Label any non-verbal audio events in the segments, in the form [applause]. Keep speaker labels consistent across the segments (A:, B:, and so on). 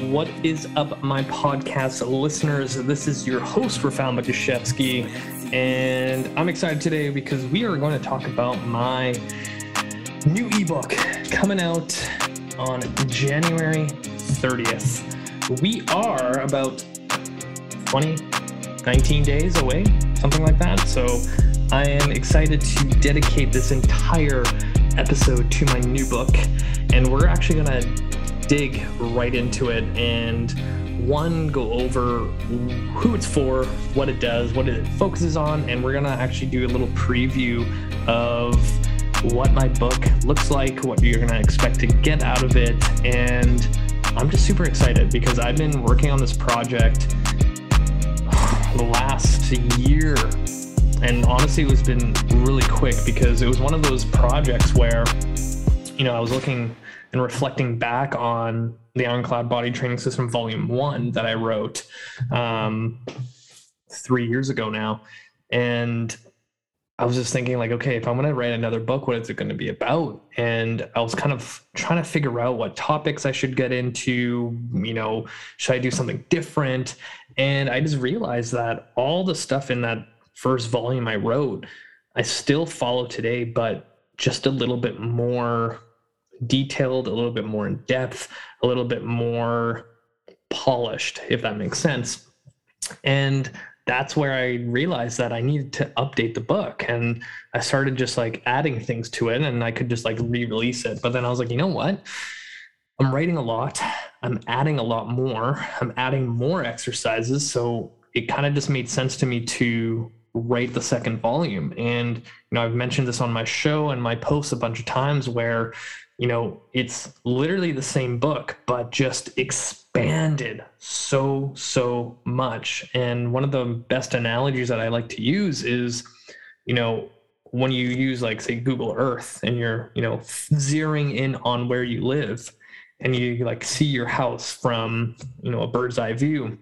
A: What is up, my podcast listeners? This is your host, Rafal Makashevsky, and I'm excited today because we are going to talk about my new ebook coming out on January 30th. We are about 20, 19 days away, something like that. So I am excited to dedicate this entire episode to my new book, and we're actually going to dig right into it and one go over who it's for what it does what it focuses on and we're to actually do a little preview of what my book looks like what you're to expect to get out of it and i'm just super excited because i've been working on this project the last year and honestly it was been really quick because it was one of those projects where you know i was looking and reflecting back on the Ironclad Body Training System Volume One that I wrote um, three years ago now, and I was just thinking like, okay, if I'm going to write another book, what is it going to be about? And I was kind of trying to figure out what topics I should get into. You know, should I do something different? And I just realized that all the stuff in that first volume I wrote, I still follow today, but just a little bit more detailed, a little bit more in depth, a little bit more polished, if that makes sense. And that's where I realized that I needed to update the book. And I started just like adding things to it and I could just like re release it. But then I was like, you know what? I'm writing a lot. I'm adding a lot more. I'm adding more exercises. So it kind of just made sense to me to write the second volume. And, you know, I've mentioned this on my show and my posts a bunch of times where you know, it's literally the same book, but just expanded so, so much. And one of the best analogies that I like to use is, you know, when you use like say Google Earth and you're, you know, zeroing in on where you live and you like see your house from, you know, a bird's eye view. And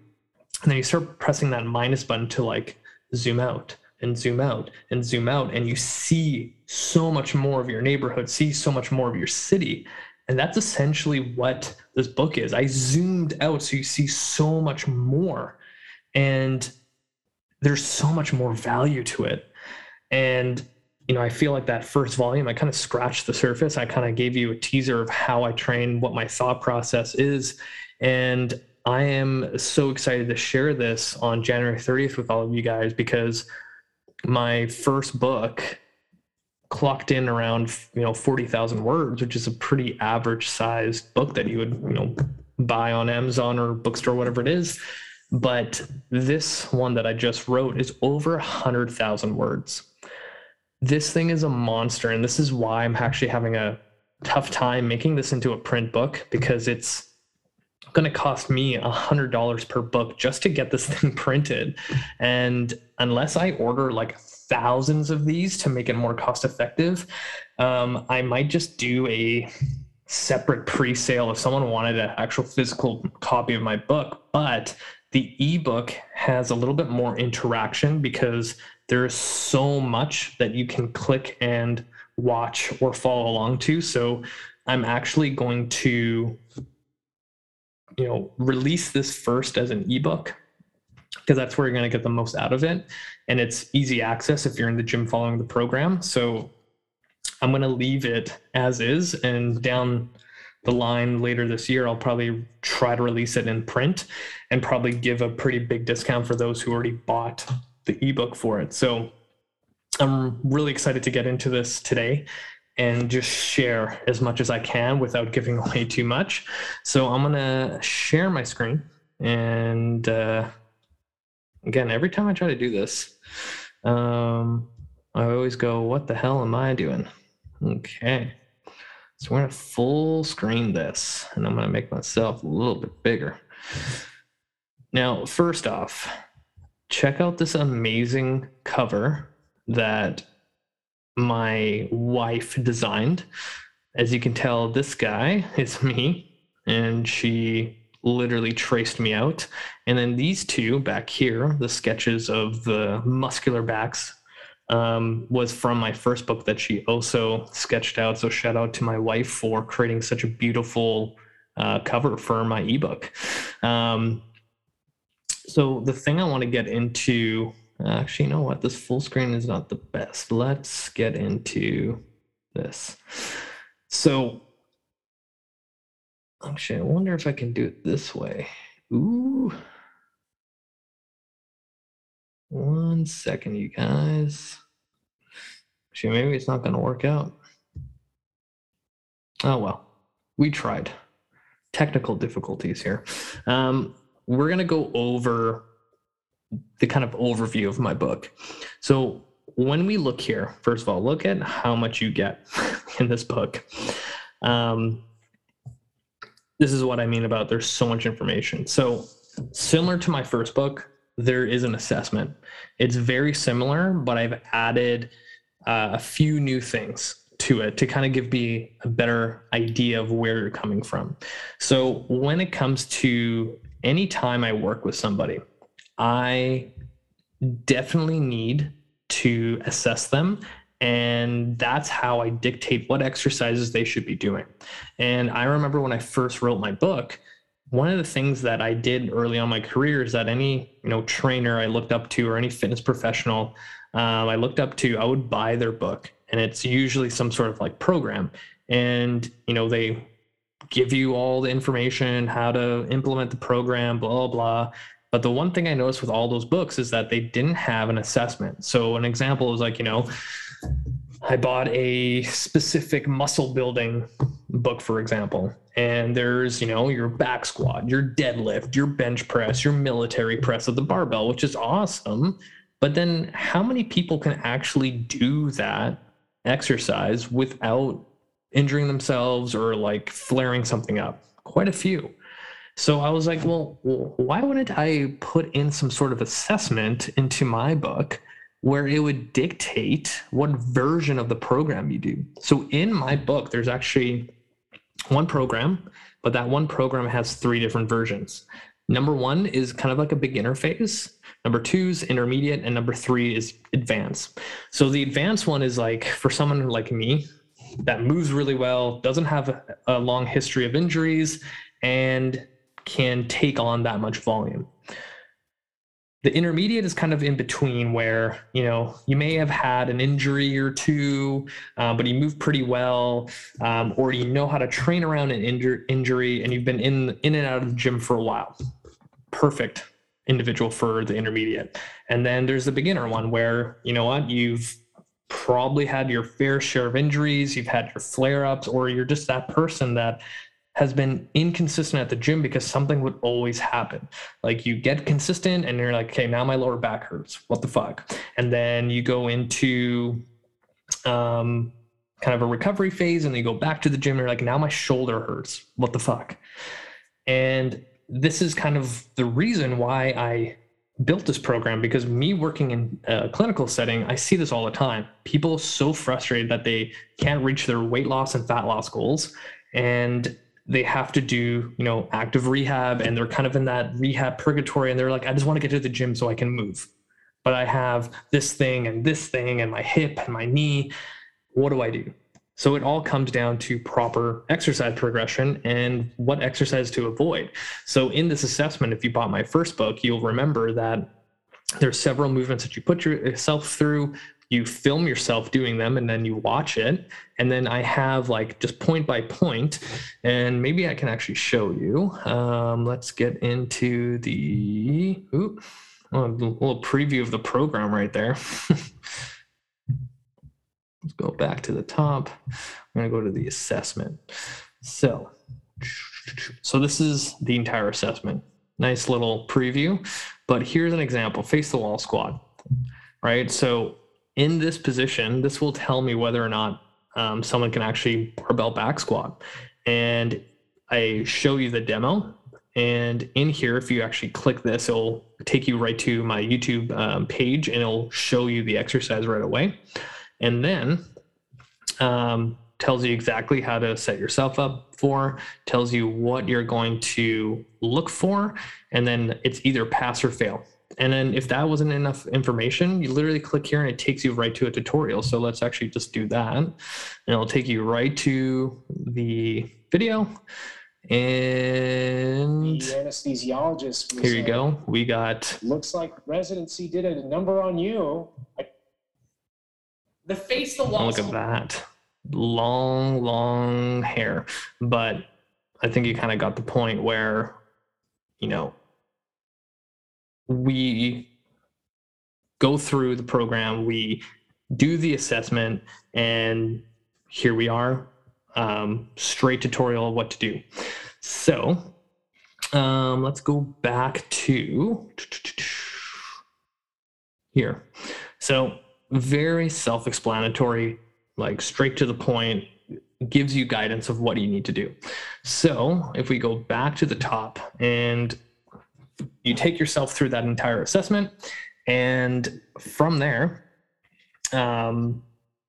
A: then you start pressing that minus button to like zoom out and zoom out and zoom out and you see so much more of your neighborhood see so much more of your city. And that's essentially what this book is. I zoomed out so you see so much more. And there's so much more value to it. And you know i feel like that first volume i kind of scratched the surface. I kind of gave you a teaser of how i train what my thought process is. And i am so excited to share this on january 30th with all of you guys because my first book clocked in around you know 40,000 words which is a pretty average sized book that you would you know buy on Amazon or bookstore whatever it is. But this one that I just wrote is over 100,000 words. This thing is a monster and this is why I'm actually having a tough time making this into a print book because it's going to cost me a hundred dollars per book just to get this [laughs] thing printed. And unless i order like thousands of these to make it more cost effective um, i might just do a separate pre-sale if someone wanted an actual physical copy of my book but the ebook has a little bit more interaction because there's so much that you can click and watch or follow along to. So i'm actually going to you know release this first as an ebook because that's where you're going to get the most out of it and it's easy access if you're in the gym following the program so i'm going to leave it as is and down the line later this year i'll probably try to release it in print and probably give a pretty big discount for those who already bought the ebook for it so i'm really excited to get into this today and just share as much as I can without giving [laughs] away too much. So I'm gonna share my screen, and uh, again, every time I try to do this, um, I always go, "What the hell am I doing?" Okay, so we're gonna full screen this, and I'm gonna make myself a little bit bigger. Now, first off, check out this amazing cover that my wife designed. As you can tell, this guy is me, and she literally traced me out. And then these two back here, the sketches of the muscular backs, um, was from my first book that she also sketched out. So shout out to my wife for creating such a beautiful uh, cover for my ebook. Um, so the thing I want to get into, actually, you know what? This full screen is not the best. Let's get into this. So actually, I wonder if I can do it this way. Ooh. One second, you guys. Actually, maybe it's not going to work out. Oh, well, we tried. Technical difficulties here. Um, we're going to go over the kind of overview of my book. So, when we look here, first of all, look at how much you get [laughs] in this book. Um, this is what I mean about there's so much information. So, similar to my first book, there is an assessment. It's very similar, but I've added uh, a few new things to it to kind of give me a better idea of where you're coming from. So when it comes to any time I work with somebody, I definitely need to assess them and that's how I dictate what exercises they should be doing. And I remember when I first wrote my book, one of the things that I did early on my career is that any you know trainer I looked up to or any fitness professional um, I looked up to, I would buy their book, and it's usually some sort of like program, and you know they give you all the information how to implement the program, blah blah. blah. But the one thing I noticed with all those books is that they didn't have an assessment. So an example is like you know. I bought a specific muscle building book, for example, and there's, you know, your back squat, your deadlift, your bench press, your military press of the barbell, which is awesome. But then how many people can actually do that exercise without injuring themselves or like flaring something up? Quite a few. So I was like, well, why wouldn't I put in some sort of assessment into my book where it would dictate what version of the program you do? So in my book, there's actually one program, but that one program has three different versions. Number one is kind of like a beginner phase. Number two is intermediate, and number three is advanced. So the advanced one is like for someone like me that moves really well, doesn't have a, long history of injuries, and can take on that much volume. The intermediate is kind of in between where, you know, you may have had an injury or two, uh, but you move pretty well, um, or you know how to train around an injur- injury and you've been in, in and out of the gym for a while. Perfect individual for the intermediate. And then there's the beginner one where, you know what, you've probably had your fair share of injuries, you've had your flare ups, or you're just that person that has been inconsistent at the gym because something would always happen. Like you get consistent and you're like, okay, now my lower back hurts. What the fuck? And then you go into um, kind of a recovery phase and then you go back to the gym and you're like, now my shoulder hurts. What the fuck? And this is kind of the reason why I built this program because me working in a clinical setting, I see this all the time. People so frustrated that they can't reach their weight loss and fat loss goals. And they have to do you know active rehab and they're kind of in that rehab purgatory and they're like i just want to get to the gym so i can move. But i have this thing and this thing and my hip and my knee. What do i do? So it all comes down to proper exercise progression and what exercise to avoid. So in this assessment if you bought my first book you'll remember that there's several movements that you put yourself through you film yourself doing them and then you watch it. And then i have like just point by point and maybe i can actually show you. Um, let's get into the ooh, oh, a little preview of the program right there. [laughs] Let's go back to the top. I'm going to go to the assessment. So so this is the entire assessment. Nice little preview but here's an example. Face the wall squat right? So in this position, this will tell me whether or not um, someone can actually barbell back squat. And I show you the demo. And in here, if you actually click this, it'll take you right to my YouTube um, page and it'll show you the exercise right away. And then um, tells you exactly how to set yourself up for, tells you what you're going to look for, and then it's either pass or fail. And then if that wasn't enough information, you literally click here and it takes you right to a tutorial. So let's actually just do that. And it'll take you right to the video. And
B: The anesthesiologist. was,
A: here you
B: uh,
A: go. We got
B: Looks like residency did a number on you. I,
C: The face, the
A: look at that. Long, long hair. But I think you kind of got the point where, you know, we go through the program, we do the assessment, and here we are. Um, straight tutorial of what to do. So um, let's go back to here. So very self-explanatory, like straight to the point, gives you guidance of what you need to do. So if we go back to the top and you take yourself through that entire assessment, and from there, um,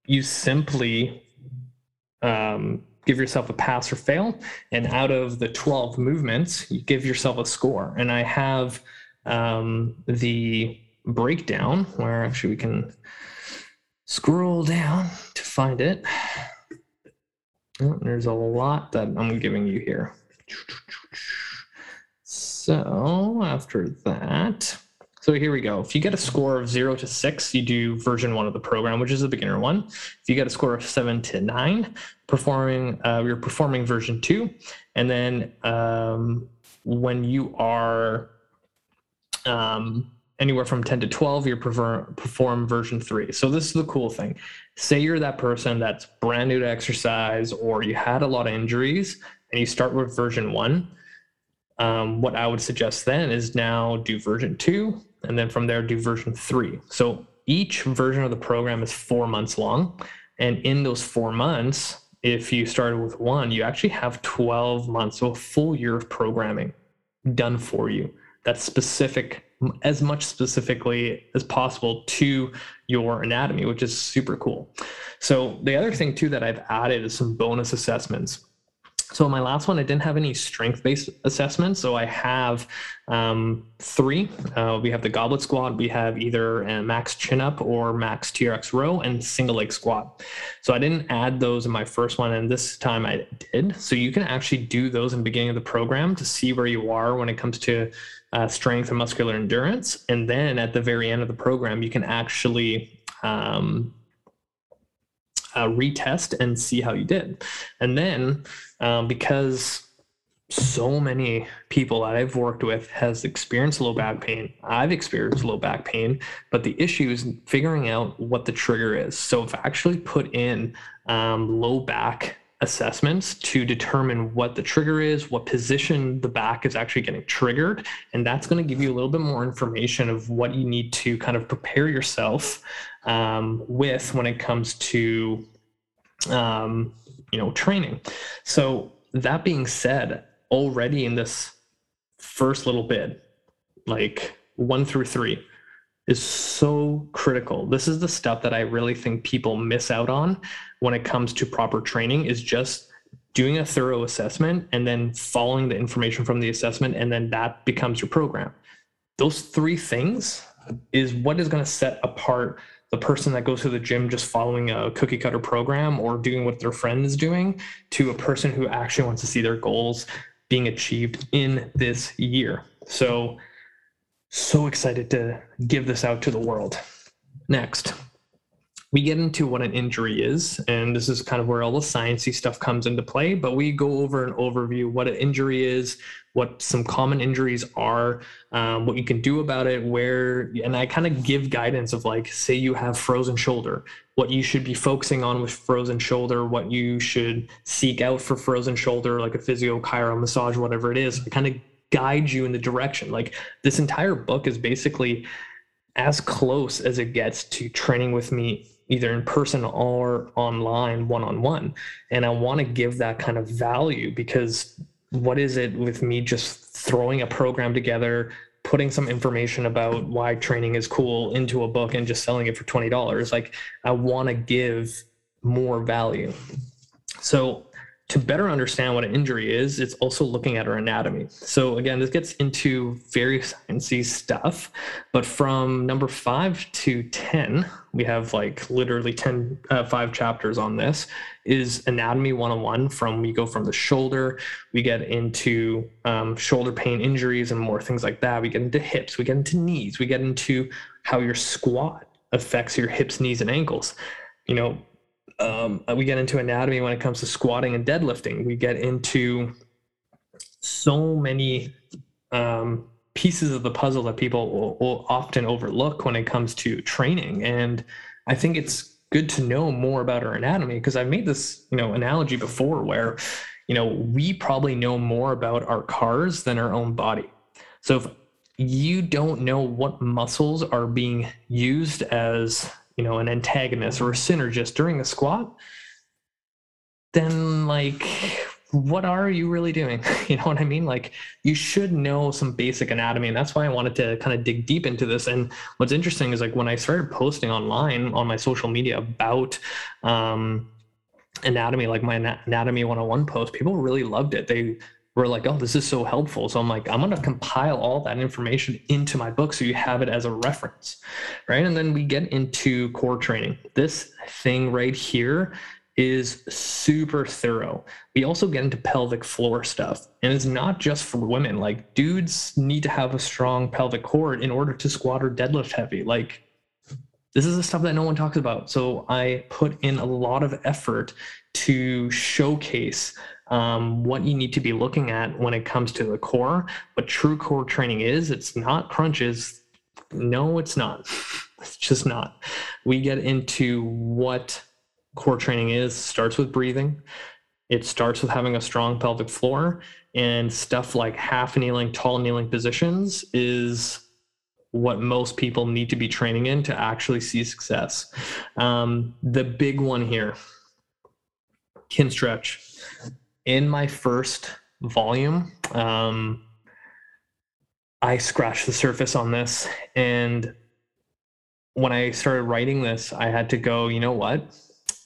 A: you simply um, give yourself a pass or fail. And out of the 12 movements, you give yourself a score. And I have um, the breakdown where actually we can scroll down to find it. Oh, there's a lot that I'm giving you here. So after that, so here we go. If you get a score of zero to six, you do version one of the program, which is the beginner one. If you get a score of seven to nine, performing, uh, you're performing version two. And then um, when you are um, anywhere from 10 to 12, you perform version three. So this is the cool thing. Say you're that person that's brand new to exercise or you had a lot of injuries and you start with version one. Um, what I would suggest then is now do version two, and then from there do version three. So each version of the program is four months long. And in those four months, if you started with one, you actually have 12 months, so a full year of programming done for you. That's specific, as much specifically as possible to your anatomy, which is super cool. So the other thing too that I've added is some bonus assessments. So in my last one, I didn't have any strength-based assessments. So I have um, three. Uh, we have the goblet squat. We have either a max chin up or max TRX row and single leg squat. So I didn't add those in my first one, and this time I did. So you can actually do those in the beginning of the program to see where you are when it comes to uh, strength and muscular endurance. And then at the very end of the program, you can actually um, uh, retest and see how you did. And then um, because so many people that I've worked with has experienced low back pain. I've experienced low back pain, but the issue is figuring out what the trigger is. So if I've actually put in um, low back assessments to determine what the trigger is, what position the back is actually getting triggered. And that's going to give you a little bit more information of what you need to kind of prepare yourself um, with when it comes to, um, you know, training. So that being said, already in this first little bit, like one through three, is so critical. This is the stuff that I really think people miss out on when it comes to proper training is just doing a thorough assessment and then following the information from the assessment and then that becomes your program. Those three things is what is going to set apart the person that goes to the gym just following a cookie cutter program or doing what their friend is doing to a person who actually wants to see their goals being achieved in this year. So so excited to give this out to the world. Next, we get into what an injury is, and this is kind of where all the sciencey stuff comes into play. But we go over an overview what an injury is, what some common injuries are, um, what you can do about it, where, and I kind of give guidance of like, say you have frozen shoulder, what you should be focusing on with frozen shoulder, what you should seek out for frozen shoulder, like a physio, chiro, massage, whatever it is. I kind of guide you in the direction. Like this entire book is basically as close as it gets to training with me either in person or online one on one. And I want to give that kind of value because what is it with me just throwing a program together, putting some information about why training is cool into a book and just selling it for $20? Like I want to give more value. So to better understand what an injury is, it's also looking at our anatomy. So again, this gets into very sciencey stuff, but from number five to 10, we have like literally 10, uh, five chapters on this is anatomy 101 from, we go from the shoulder, we get into um, shoulder pain injuries and more things like that. We get into hips, we get into knees, we get into how your squat affects your hips, knees, and ankles. You know, um, we get into anatomy when it comes to squatting and deadlifting. We get into so many um, pieces of the puzzle that people will, will often overlook when it comes to training. And I think it's good to know more about our anatomy because I've made this, you know, analogy before where, you know, we probably know more about our cars than our own body. So if you don't know what muscles are being used as you know an antagonist or a synergist during a squat then like what are you really doing? [laughs] You know what i mean? Like you should know some basic anatomy and that's why i wanted to kind of dig deep into this. And what's interesting is like when i started posting online on my social media about um anatomy like my anatomy 101 post people really loved it. They were like, oh, this is so helpful. So I'm like, I'm going to compile all that information into my book so you have it as a reference. Right. And then we get into core training. This thing right here is super thorough. We also get into pelvic floor stuff. And it's not just for women. Like, dudes need to have a strong pelvic core in order to squat or deadlift heavy. Like, this is the stuff that no one talks about. So I put in a lot of effort to showcase um, what you need to be looking at when it comes to the core. What true core training is, it's not crunches. No, it's not. [laughs] It's just not. We get into what core training is, starts with breathing. It starts with having a strong pelvic floor, and stuff like half kneeling, tall kneeling positions is what most people need to be training in to actually see success. Um, the big one here, Kinstretch in my first volume, um, I scratched the surface on this. And when I started writing this, I had to go, you know what?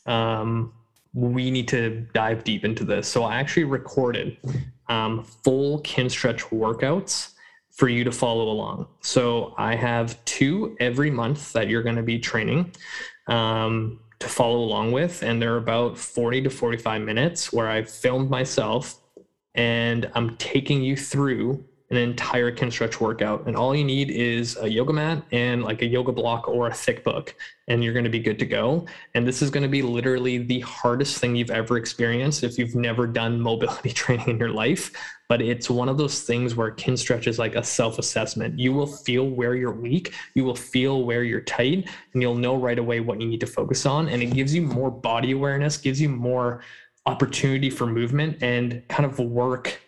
A: Um, we need to dive deep into this. So I actually recorded um, full Kinstretch workouts for you to follow along. So I have two every month that you're going to be training. Um, to follow along with. And they're about 40 to 45 minutes where I filmed myself and I'm taking you through an entire kin stretch workout. And all you need is a yoga mat and like a yoga block or a thick book, and you're going to be good to go. And this is going to be literally the hardest thing you've ever experienced if you've never done [laughs] mobility training in your life. But it's one of those things where kin stretch is like a self assessment. You will feel where you're weak, you will feel where you're tight, and you'll know right away what you need to focus on. And it gives you more body awareness, gives you more opportunity for movement and kind of work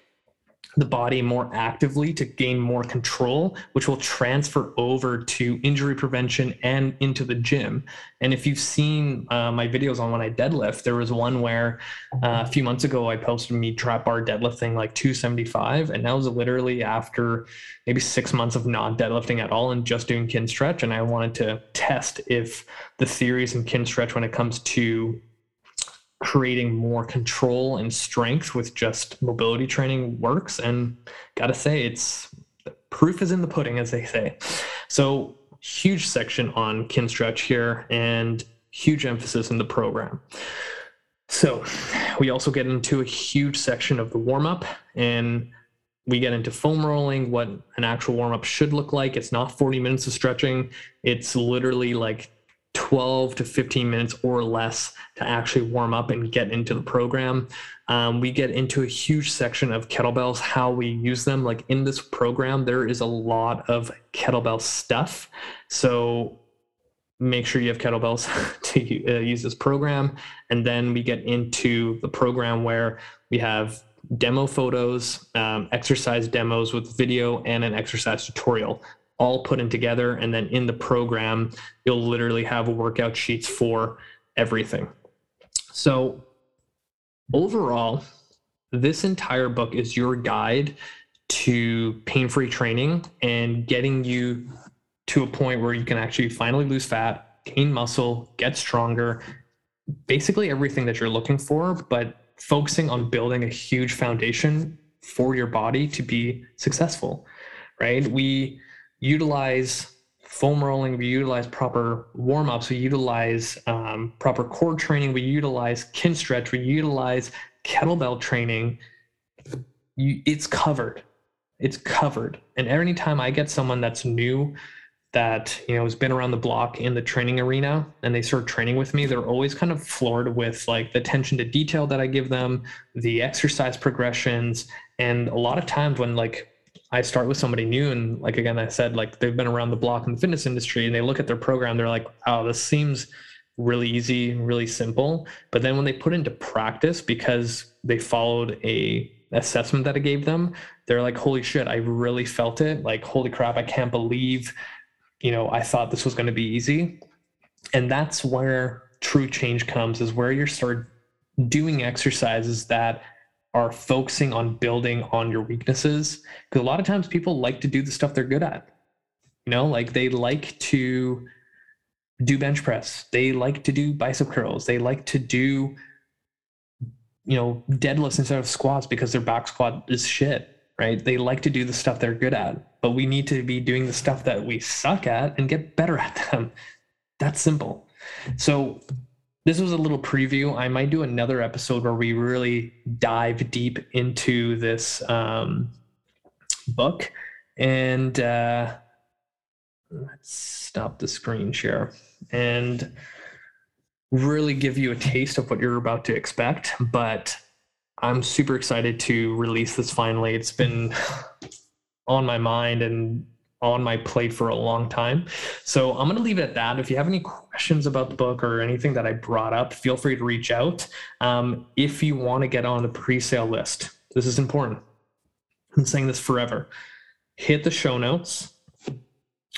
A: the body more actively to gain more control, which will transfer over to injury prevention and into the gym. And if you've seen uh, my videos on when I deadlift, there was one where uh, a few months ago I posted me trap bar deadlifting like 275, and that was literally after maybe six months of not deadlifting at all and just doing kin stretch. And I wanted to test if the theories in kin stretch when it comes to creating more control and strength with just mobility training works. And gotta say, it's proof is in the pudding, as they say. So huge section on kin stretch here and huge emphasis in the program. So we also get into a huge section of the warm up and we get into foam rolling, what an actual warm up should look like. It's not 40 minutes of stretching. It's literally like 12 to 15 minutes or less to actually warm up and get into the program. Um, we get into a huge section of kettlebells, how we use them. Like in this program, there is a lot of kettlebell stuff. So make sure you have kettlebells [laughs] to uh, use this program. And then we get into the program where we have demo photos, um, exercise demos with video, and an exercise tutorial all put in together. And then in the program, you'll literally have workout sheets for everything. So, overall, this entire book is your guide to pain free training and getting you to a point where you can actually finally lose fat, gain muscle, get stronger, basically everything that you're looking for, but focusing on building a huge foundation for your body to be successful, right? We utilize foam rolling, we utilize proper warm ups, we utilize um, proper core training, we utilize kin stretch, we utilize kettlebell training. You, it's covered. It's covered. And every time I get someone that's new that you know has been around the block in the training arena and they start training with me they're always kind of floored with like the attention to detail that i give them the exercise progressions and a lot of times when like i start with somebody new and like again i said like they've been around the block in the fitness industry and they look at their program they're like oh this seems really easy really simple but then when they put into practice because they followed a assessment that i gave them they're like holy shit i really felt it like holy crap i can't believe you know, I thought this was going to be easy. And that's where true change comes is where you start doing exercises that are focusing on building on your weaknesses. Because a lot of times people like to do the stuff they're good at. You know, like they like to do bench press, they like to do bicep curls, they like to do, you know, deadlifts instead of squats because their back squat is shit, right? They like to do the stuff they're good at but we need to be doing the stuff that we suck at and get better at [laughs] them. That's simple. So, this was a little preview. I might do another episode where we really dive deep into this um, book. And uh, let's stop the screen share and really give you a taste of what you're about to expect. But I'm super excited to release this finally. It's been [sighs] on my mind and on my plate for a long time. So I'm going to leave it at that. If you have any questions about the book or anything that I brought up, feel free to reach out. Um, if you want to get on the pre sale list, this is important. I'm saying this forever. Hit the show notes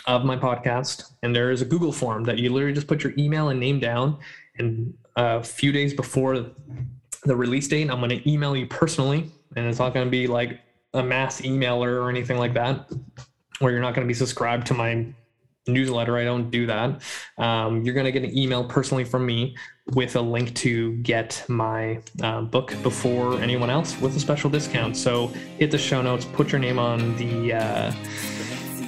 A: of my podcast, and there is a Google form that you literally just put your email and name down. And a few days before the release date, I'm going to email you personally, and it's not going to be like a mass emailer or anything like that, where you're not going to be subscribed to my newsletter. I don't do that. Um, you're going to get an email personally from me with a link to get my uh, book before anyone else with a special discount. So hit the show notes, put your name on the uh,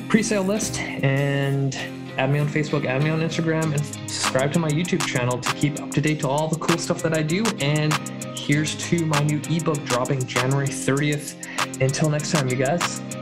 A: pre sale list, and add me on Facebook, add me on Instagram, and subscribe to my YouTube channel to keep up to date to all the cool stuff that I do. And here's to my new ebook dropping January 30th. Until next time, you guys.